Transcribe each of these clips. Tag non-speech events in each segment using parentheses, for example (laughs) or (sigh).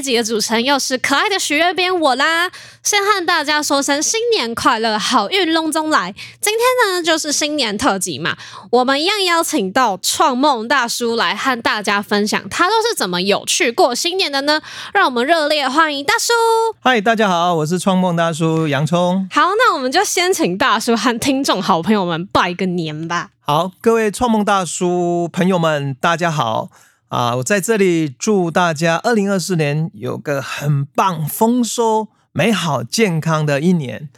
一集的主持人又是可爱的许愿编我啦，先和大家说声新年快乐，好运隆中来。今天呢就是新年特辑嘛，我们一样邀请到创梦大叔来和大家分享他都是怎么有趣过新年的呢？让我们热烈欢迎大叔。嗨，大家好，我是创梦大叔洋葱。好，那我们就先请大叔和听众好朋友们拜个年吧。好，各位创梦大叔朋友们，大家好啊！我在这里祝大家二零二四年有个很棒、丰收、美好、健康的一年。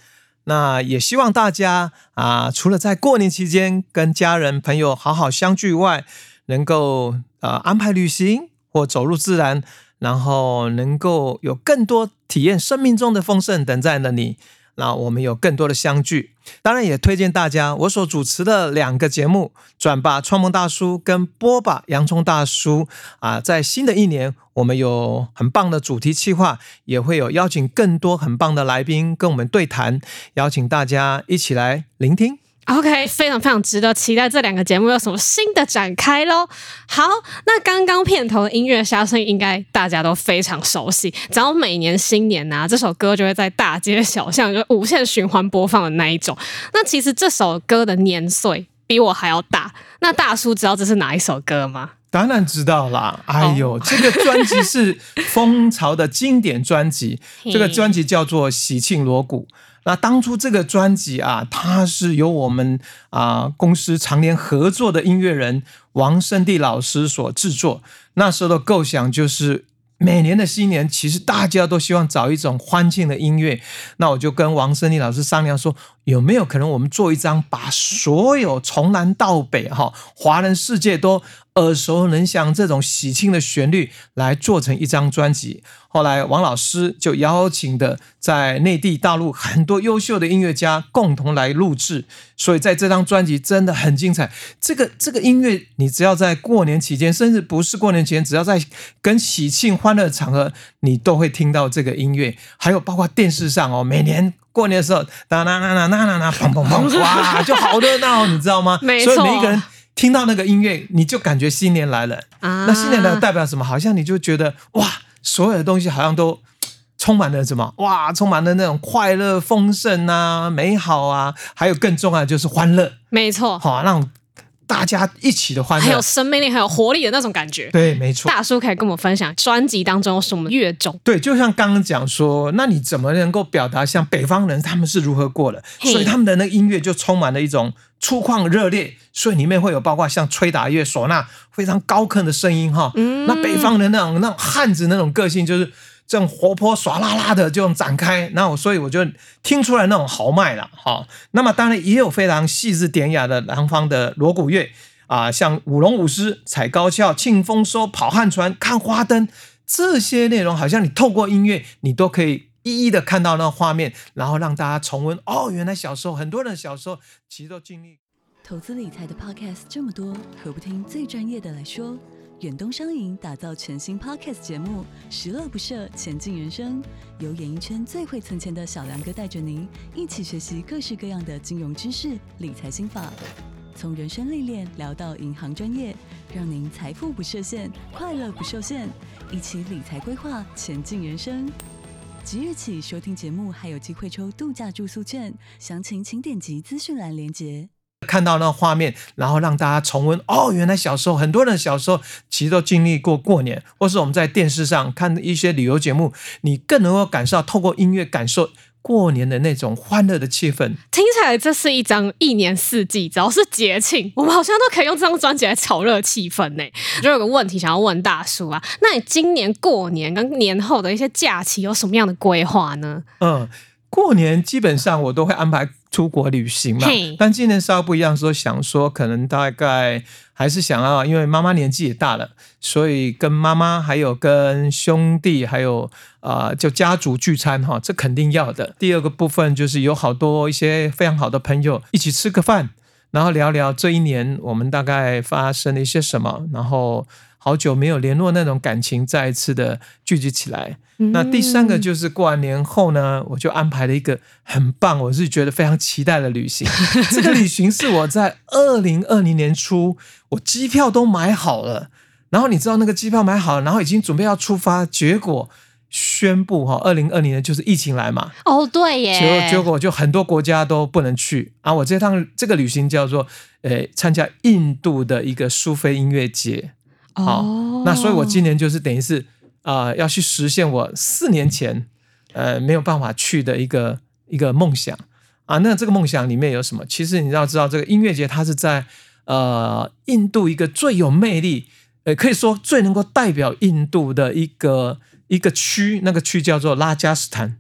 那也希望大家啊，除了在过年期间跟家人朋友好好相聚外，能够呃安排旅行或走入自然，然后能够有更多体验生命中的丰盛等在了你。那我们有更多的相聚，当然也推荐大家我所主持的两个节目《转吧创梦大叔》跟《播吧洋葱大叔》啊，在新的一年，我们有很棒的主题企划，也会有邀请更多很棒的来宾跟我们对谈，邀请大家一起来聆听。OK，非常非常值得期待这两个节目有什么新的展开喽。好，那刚刚片头的音乐杀声应该大家都非常熟悉，只要每年新年呐，这首歌就会在大街小巷就无限循环播放的那一种。那其实这首歌的年岁比我还要大，那大叔知道这是哪一首歌吗？当然知道啦。哎呦，(laughs) 这个专辑是蜂巢的经典专辑，这个专辑叫做《喜庆锣鼓》。那当初这个专辑啊，它是由我们啊公司常年合作的音乐人王胜地老师所制作。那时候的构想就是，每年的新年，其实大家都希望找一种欢庆的音乐。那我就跟王胜地老师商量说，有没有可能我们做一张，把所有从南到北哈华人世界都耳熟能详这种喜庆的旋律来做成一张专辑。后来王老师就邀请的在内地、大陆很多优秀的音乐家共同来录制，所以在这张专辑真的很精彩。这个这个音乐，你只要在过年期间，甚至不是过年前，只要在跟喜庆欢乐场合，你都会听到这个音乐。还有包括电视上哦，每年过年的时候，哒啦啦啦啦啦啦，砰砰砰，(laughs) 哇，就好热闹，你知道吗？没错，所以每一个人听到那个音乐，你就感觉新年来了。啊那新年来代表什么？好像你就觉得哇。所有的东西好像都充满了什么？哇，充满了那种快乐、丰盛啊、美好啊，还有更重要的就是欢乐，没错，好，那种大家一起的欢乐，还有生命力、还有活力的那种感觉。对，没错。大叔可以跟我们分享专辑当中有什么乐种？对，就像刚刚讲说，那你怎么能够表达像北方人他们是如何过的？所以他们的那个音乐就充满了一种粗犷热烈，所以里面会有包括像吹打乐、唢呐非常高亢的声音哈。嗯那北方的那种那种汉子那种个性，就是这种活泼耍啦啦的这种展开，那我所以我就听出来那种豪迈了哈。那么当然也有非常细致典雅的南方的锣鼓乐啊，像舞龙舞狮、踩高跷、庆丰收、跑旱船、看花灯这些内容，好像你透过音乐，你都可以。一一的看到那画面，然后让大家重温哦，原来小时候很多人小时候其实都经历。投资理财的 podcast 这么多，何不听最专业的来说？远东商银打造全新 podcast 节目，十乐不设，前进人生。由演艺圈最会存钱的小梁哥带着您一起学习各式各样的金融知识、理财心法，从人生历练聊到银行专业，让您财富不设限，快乐不受限，一起理财规划，前进人生。即日起收听节目还有机会抽度假住宿券，详情请点击资讯栏连接。看到那画面，然后让大家重温哦，原来小时候很多人小时候其实都经历过过年，或是我们在电视上看一些旅游节目，你更能够感受到透过音乐感受过年的那种欢乐的气氛。听起来这是一张一年四季，只要是节庆，我们好像都可以用这张专辑来炒热气氛呢。我就有个问题想要问大叔啊，那你今年过年跟年后的一些假期有什么样的规划呢？嗯，过年基本上我都会安排出国旅行嘛，但今年稍微不一样，说想说可能大概还是想要，因为妈妈年纪也大了，所以跟妈妈还有跟兄弟还有呃就家族聚餐哈，这肯定要的。第二个部分就是有好多一些非常好的朋友一起吃个饭，然后聊聊这一年我们大概发生了一些什么，然后好久没有联络那种感情再一次的聚集起来。那第三个就是过完年后呢，我就安排了一个很棒，我是觉得非常期待的旅行。(laughs) 这个旅行是我在二零二零年初，我机票都买好了，然后你知道那个机票买好了，然后已经准备要出发，结果宣布哈，二零二零年就是疫情来嘛，哦，对耶，结结果就很多国家都不能去啊。我这趟这个旅行叫做呃参加印度的一个苏菲音乐节，哦，那所以我今年就是等于是啊、呃要去实现我四年前呃没有办法去的一个一个梦想啊。那这个梦想里面有什么？其实你要知道，这个音乐节它是在呃印度一个最有魅力，呃可以说最能够代表印度的一个一个区，那个区叫做拉加斯坦。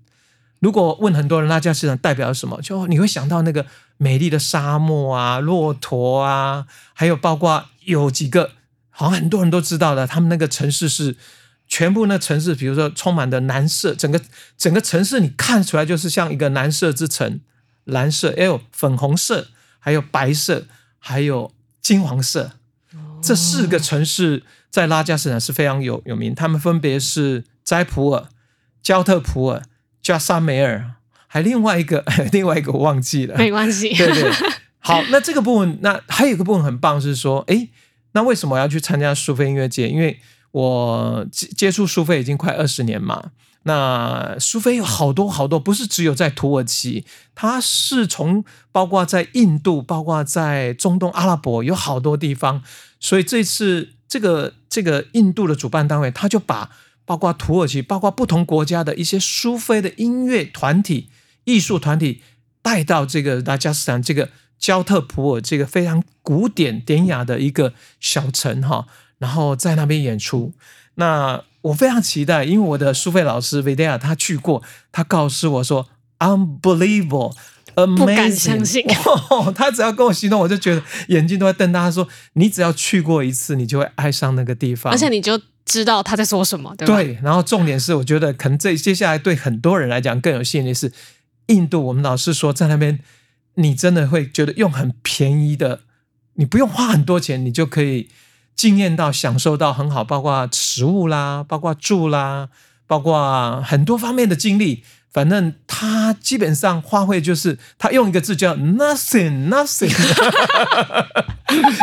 如果问很多人拉加斯坦代表什么，就你会想到那个美丽的沙漠啊、骆驼啊，还有包括有几个好像很多人都知道的，他们那个城市是全部那城市，比如说充满的蓝色，整个整个城市你看出来就是像一个蓝色之城，蓝色，还有粉红色，还有白色，还有金黄色，这四个城市在拉加斯坦是非常有有名，他们分别是斋普尔、焦特普尔、加沙梅尔，还另外一个 (laughs) 另外一个我忘记了，没关系，对对，好，那这个部分，那还有一个部分很棒，是说，诶，那为什么要去参加苏菲音乐节？因为我接接触苏菲已经快二十年嘛。那苏菲有好多好多，不是只有在土耳其，它是从包括在印度，包括在中东阿拉伯，有好多地方。所以这次这个这个印度的主办单位，他就把包括土耳其，包括不同国家的一些苏菲的音乐团体、艺术团体带到这个拉加斯坦这个焦特普尔这个非常古典典雅的一个小城哈，然后在那边演出。那我非常期待，因为我的苏菲老师维迪亚他去过，他告诉我说，unbelievable。不敢！相信 (laughs) 哇他只要跟我形容，我就觉得眼睛都在瞪大。他说：“你只要去过一次，你就会爱上那个地方。”而且你就知道他在说什么，对吧？对，然后重点是，我觉得可能这接下来对很多人来讲更有吸引力是印度。我们老是说在那边，你真的会觉得用很便宜的，你不用花很多钱，你就可以惊艳到、享受到很好，包括食物啦，包括住啦，包括很多方面的经历。反正他基本上花卉就是他用一个字叫 nothing nothing，(laughs)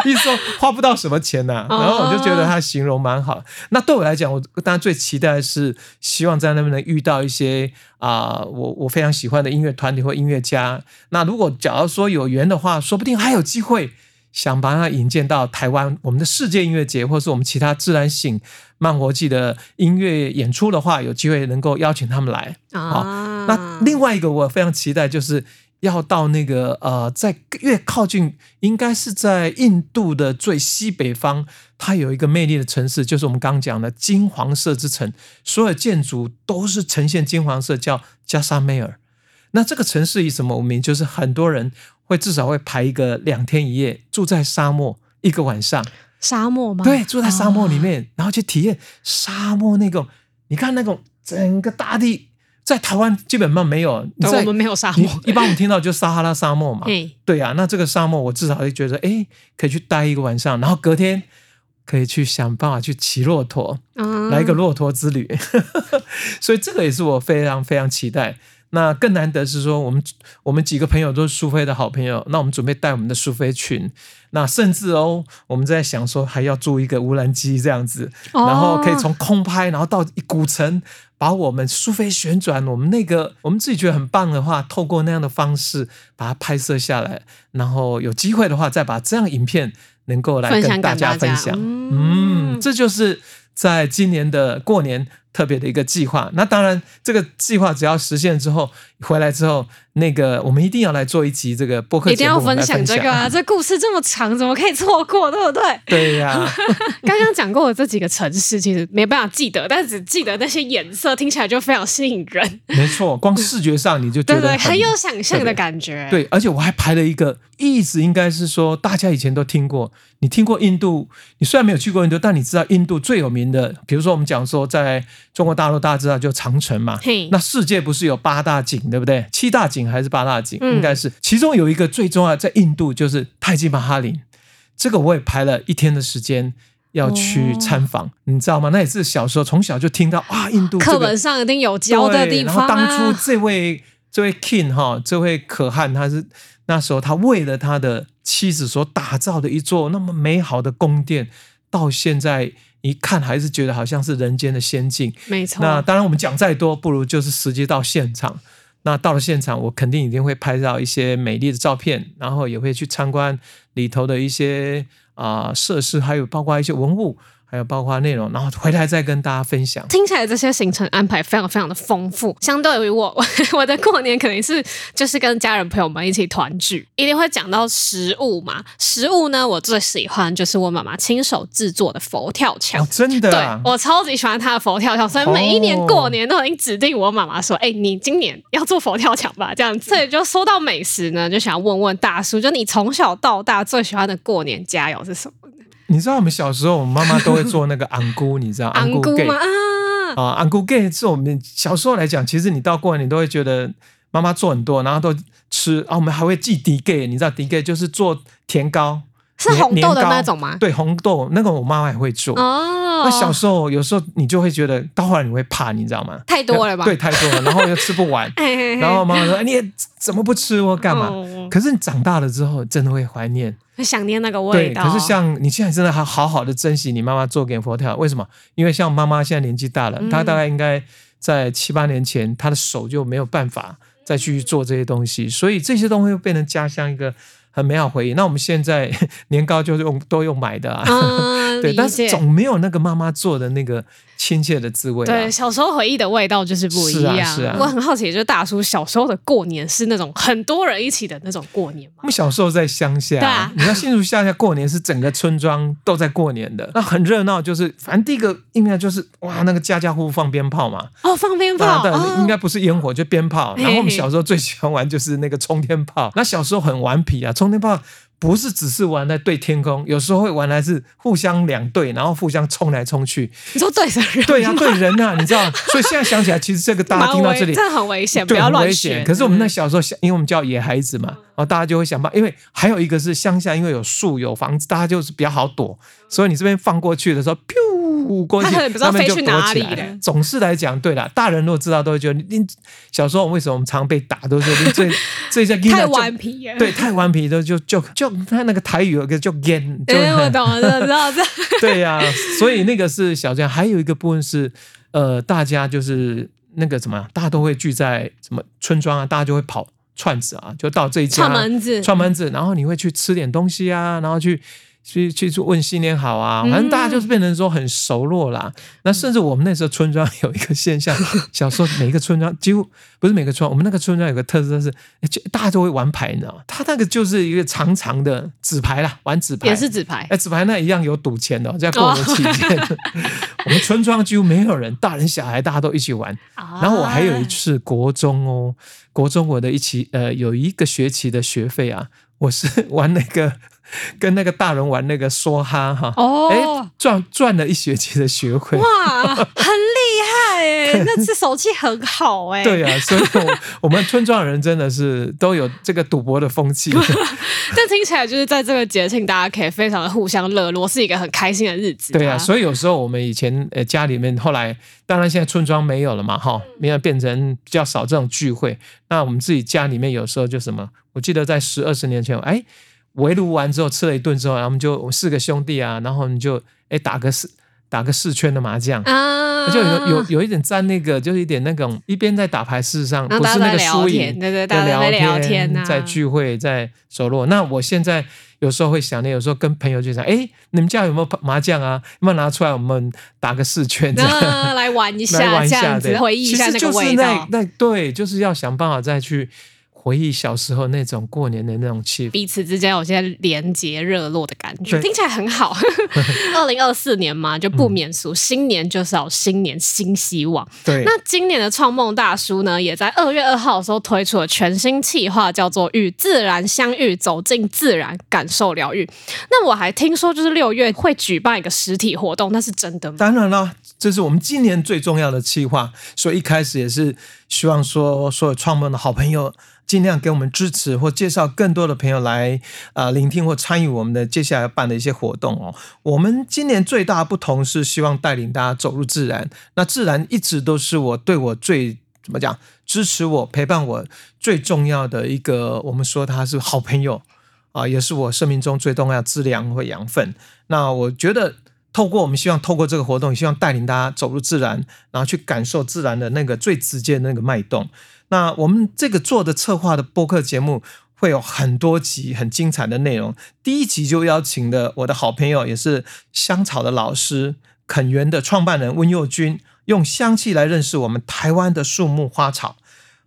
意思说花不到什么钱呐、然后我就觉得他形容蛮好。那对我来讲，我当然最期待的是希望在那边能遇到一些啊、我我非常喜欢的音乐团体或音乐家。那如果假如说有缘的话，说不定还有机会想把它引荐到台湾我们的世界音乐节，或是我们其他自然醒慢活季的音乐演出的话，有机会能够邀请他们来。好啊，那另外一个我非常期待，就是要到那个呃，在越靠近，应该是在印度的最西北方，它有一个魅力的城市，就是我们刚刚讲的金黄色之城，所有建筑都是呈现金黄色，叫加沙梅尔。那这个城市以什么闻名？就是很多人会至少会排一个两天一夜，住在沙漠一个晚上。沙漠吗？对，住在沙漠里哦面，然后去体验沙漠那种，你看那种整个大地，在台湾基本上没有。我们没有沙漠。一般我们听到就撒哈拉沙漠嘛，对，对啊，那这个沙漠我至少会觉得，哎，可以去待一个晚上，然后隔天可以去想办法去骑骆驼，嗯来一个骆驼之旅，(laughs) 所以这个也是我非常非常期待。那更难得是说，我们我们几个朋友都是苏菲的好朋友，那我们准备带我们的苏菲群，那甚至哦，我们在想说还要租一个无人机这样子，哦。然后可以从空拍，然后到古城，把我们苏菲旋转，我们那个我们自己觉得很棒的话，透过那样的方式把它拍摄下来，然后有机会的话，再把这样影片能够来跟大家家。分享。嗯。嗯，这就是在今年的过年特别的一个计划。那当然，这个计划只要实现之后，回来之后，那个我们一定要来做一集这个播客一定要分享这个啊！这故事这么长，怎么可以错过？对不对？对呀、刚刚讲过的这几个城市，其实没办法记得，但只记得那些颜色，听起来就非常吸引人。没错，光视觉上你就觉对对，很很有想象的感觉。，对，而且我还排了一个，一直应该是说，大家以前都听过。你听过印度？你虽然没有去过印度，但你知道印度最有名的，比如说我们讲说，在中国大陆大家知道就长城嘛。那世界不是有八大景，对不对？七大景还是八大景？嗯应该是，其中有一个最重要，在印度就是泰姬玛哈林。这个我也排了一天的时间要去参访，你知道吗？那也是小时候从小就听到啊，印度、这个、课本上一定有教的地对然后。当初这位这位 king 哈，这位可汗，他是那时候他为了他的妻子所打造的一座那么美好的宫殿，到现在一看还是觉得好像是人间的仙境。没错。那当然，我们讲再多，不如就是实际到现场。那到了现场，我肯定一定会拍到一些美丽的照片，然后也会去参观里头的一些啊设施，还有包括一些文物。还有包括内容，然后回来再跟大家分享。听起来这些行程安排非常非常的丰富。相对于我，(laughs) 我的过年肯定是就是跟家人朋友们一起团聚，一定会讲到食物嘛。食物呢，我最喜欢就是我妈妈亲手制作的佛跳墙。真的，对我超级喜欢她的佛跳墙，所以每一年过年都已经指定我妈妈说：“哎，你今年要做佛跳墙吧。(laughs) ”这样子。所以就说到美食呢，就想要问问大叔，就你从小到大最喜欢的过年佳肴是什么？你知道我们小时候，我们妈妈都会做那个昂菇，你知道 (laughs) 昂菇吗？啊，昂菇 gay 是我们小时候来讲，其实你到过年你都会觉得妈妈做很多，然后都吃啊。我们还会寄 D gay，你知道 D gay 就是做甜糕，是红豆的那种吗？对，红豆那个我妈妈也会做。哦，那小时候有时候你就会觉得到后来你会怕，你知道吗？太多了吧？对，太多了，然后又吃不完。然后妈妈说：“你也怎么不吃我干嘛？”可是你长大了之后，真的会怀念。想念那个味道。对，可是像你现在真的还好好的珍惜你妈妈做给佛跳，为什么？因为像妈妈现在年纪大了，她大概应该在七八年前，她的手就没有办法再去做这些东西，所以这些东西又变成家乡一个。很美好回忆。那我们现在 (laughs) 年糕就是用都用买的啊，(laughs) 对，但是总没有那个妈妈做的那个亲切的滋味。对，小时候回忆的味道就是不一样。是啊，我很好奇，就是大叔小时候的过年是那种很多人一起的那种过年吗？我们小时候在乡下，对啊，你看新竹乡下过年是整个村庄都在过年的，那很热闹。就是反正第一个印象就是哇，那个家家户户放鞭炮嘛。哦，放鞭炮，对，应该不是烟火，就鞭炮。然后我们小时候最喜欢玩就是那个冲天炮。那小时候很顽皮啊，冲。天炮不是只是玩在对天空，有时候会玩来是互相两队，然后互相冲来冲去。你说对人？对呀，对人啊，(laughs) 你知道？所以现在想起来，其实这个大家听到这里，这很危险，不要乱选。可是我们那小时候，因为我们叫野孩子嘛，然后大家就会想办法。因为还有一个是乡下，因为有树有房子，大家就是比较好躲。所以你这边放过去的时候，噗过去，他们就躲起来。总是来讲，对了，大人如果知道，都会觉得你小时候为什么我们常被打，都是你最最在太顽皮，对，太顽皮的就就就他那个台语有个叫 gan，我懂了，知道知道。对呀，所以那个是小样。还有一个部分是呃，大家就是那个怎么样，大家都会聚在什么村庄啊，大家就会跑串子啊，就到这一家串门子，串门子，然后你会去吃点东西啊，然后去。去去问新年好啊，反正大家就是变成说很熟络啦。那甚至我们那时候村庄有一个现象，(laughs) 小时候每一个村庄几乎不是每个村，我们那个村庄有个特色是，大家都会玩牌，你知道吗？他那个就是一个长长的纸牌啦，玩纸牌也是纸牌，哎，纸牌那一样有赌钱的，在过年期间，(laughs) 我们村庄几乎没有人，大人小孩大家都一起玩。然后我还有一次国中哦，国中我的一期呃有一个学期的学费啊，我是 (laughs) 玩那个。(laughs) 跟那个大人玩那个梭哈哈，哦，赚赚了一学期的学费，哇，很厉害哎，(laughs) 那次手气很好哎。对呀，所以我们村庄人真的是都有这个赌博的风气。(laughs) 但听起来就是在这个节庆，大家可以非常的互相热络，是一个很开心的日子。对呀，所以有时候我们以前呃家里面，后来当然现在村庄没有了嘛，哈，没有变成比较少这种聚会。那我们自己家里面有时候就什么，我记得在十二十年前，哎。围炉完之后，吃了一顿之后，然后我们就我们四个兄弟啊，然后我们就哎打个四打个四圈的麻将啊，就有有有一点沾那个，就是一点那种一边在打牌，事实上不是那个输赢，对对，在聊天，在聚会，在熟络。那我现在有时候会想念，有时候跟朋友就讲，哎，你们家有没有麻将啊？有没有拿出来，我们打个四圈，这样 (laughs) 来玩一下，这样子回忆一下那个味道。那对，就是要想办法再去。回忆小时候那种过年的那种气氛，彼此之间有些连结热络的感觉，听起来很好。(laughs) 二零二四年嘛，就不免俗，新年就是要新年新希望。对，那今年的创梦大叔呢，也在二月二号的时候推出了全新企划，叫做“与自然相遇，走进自然，感受疗愈”。那我还听说，就是六月会举办一个实体活动，那是真的吗？当然了，这是我们今年最重要的企划，所以一开始也是希望说，所有创梦的好朋友。尽量给我们支持，或介绍更多的朋友来啊聆听或参与我们的接下来办的一些活动哦。我们今年最大的不同是希望带领大家走入自然。那自然一直都是我对我最怎么讲支持我陪伴我最重要的一个，我们说他是好朋友啊，也是我生命中最重要资粮和养分。那我觉得。透过我们希望透过这个活动，希望带领大家走入自然，然后去感受自然的那个最直接的那个脉动。那我们这个做的策划的播客节目会有很多集很精彩的内容。第一集就邀请的我的好朋友，也是香草的老师垦园的创办人温佑君，用香气来认识我们台湾的树木花草。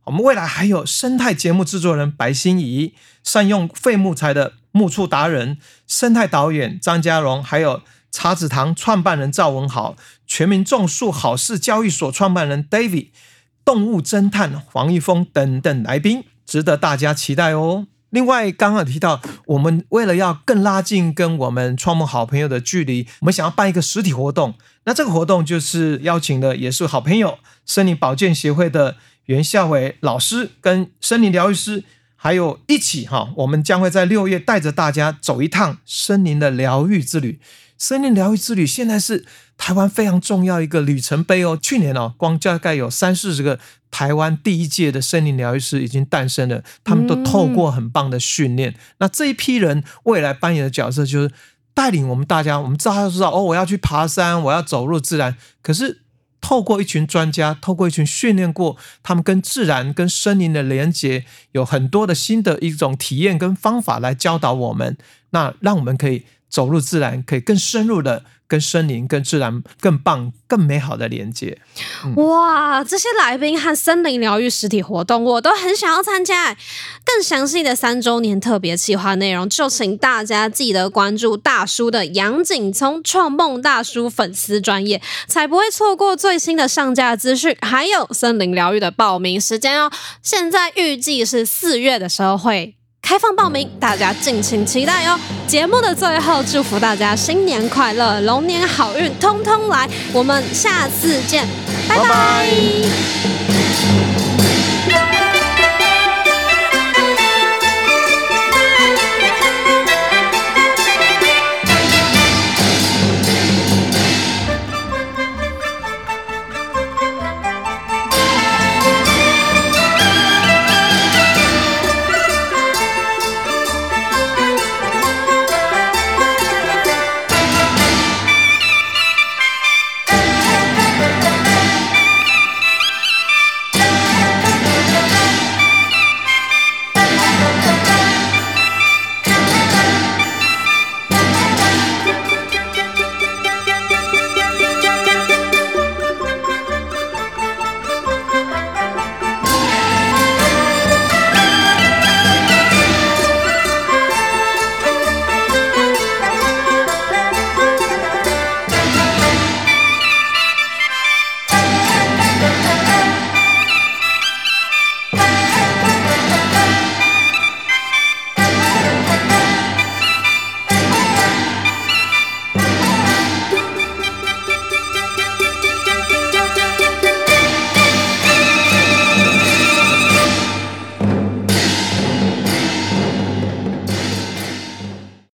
我们未来还有生态节目制作人白心怡，善用废木材的木醋达人，生态导演张家荣，还有茶子堂创办人赵文豪，全民种树好事交易所创办人 David，动物侦探黄一峰等等来宾，值得大家期待哦。另外，刚刚提到，我们为了要更拉近跟我们创梦好朋友的距离，我们想要办一个实体活动。那这个活动就是邀请的，也是好朋友森林保健协会的。袁孝伟老师跟森林疗愈师，还有一起哈，我们将会在六月带着大家走一趟森林的疗愈之旅。森林疗愈之旅现在是台湾非常重要一个里程碑哦。去年哦，光大概有三四十个台湾第一届的森林疗愈师已经诞生了，他们都透过很棒的训练。那这一批人未来扮演的角色就是带领我们大家。我们知道知道哦，我要去爬山，我要走入自然，可是。透过一群专家，透过一群训练过他们跟自然、跟森林的连接，有很多的新的一种体验跟方法来教导我们，那让我们可以走入自然，可以更深入的。跟森林、跟自然更棒、更美好的连接。哇，这些来宾和森林疗愈实体活动，我都很想要参加。更详细的三周年特别企划内容，就请大家记得关注大叔的杨景聪创梦大叔粉丝专业，才不会错过最新的上架资讯。还有森林疗愈的报名时间哦，现在预计是四月的时候会。开放报名，大家敬请期待哦！节目的最后，祝福大家新年快乐，龙年好运通通来！我们下次见，拜拜。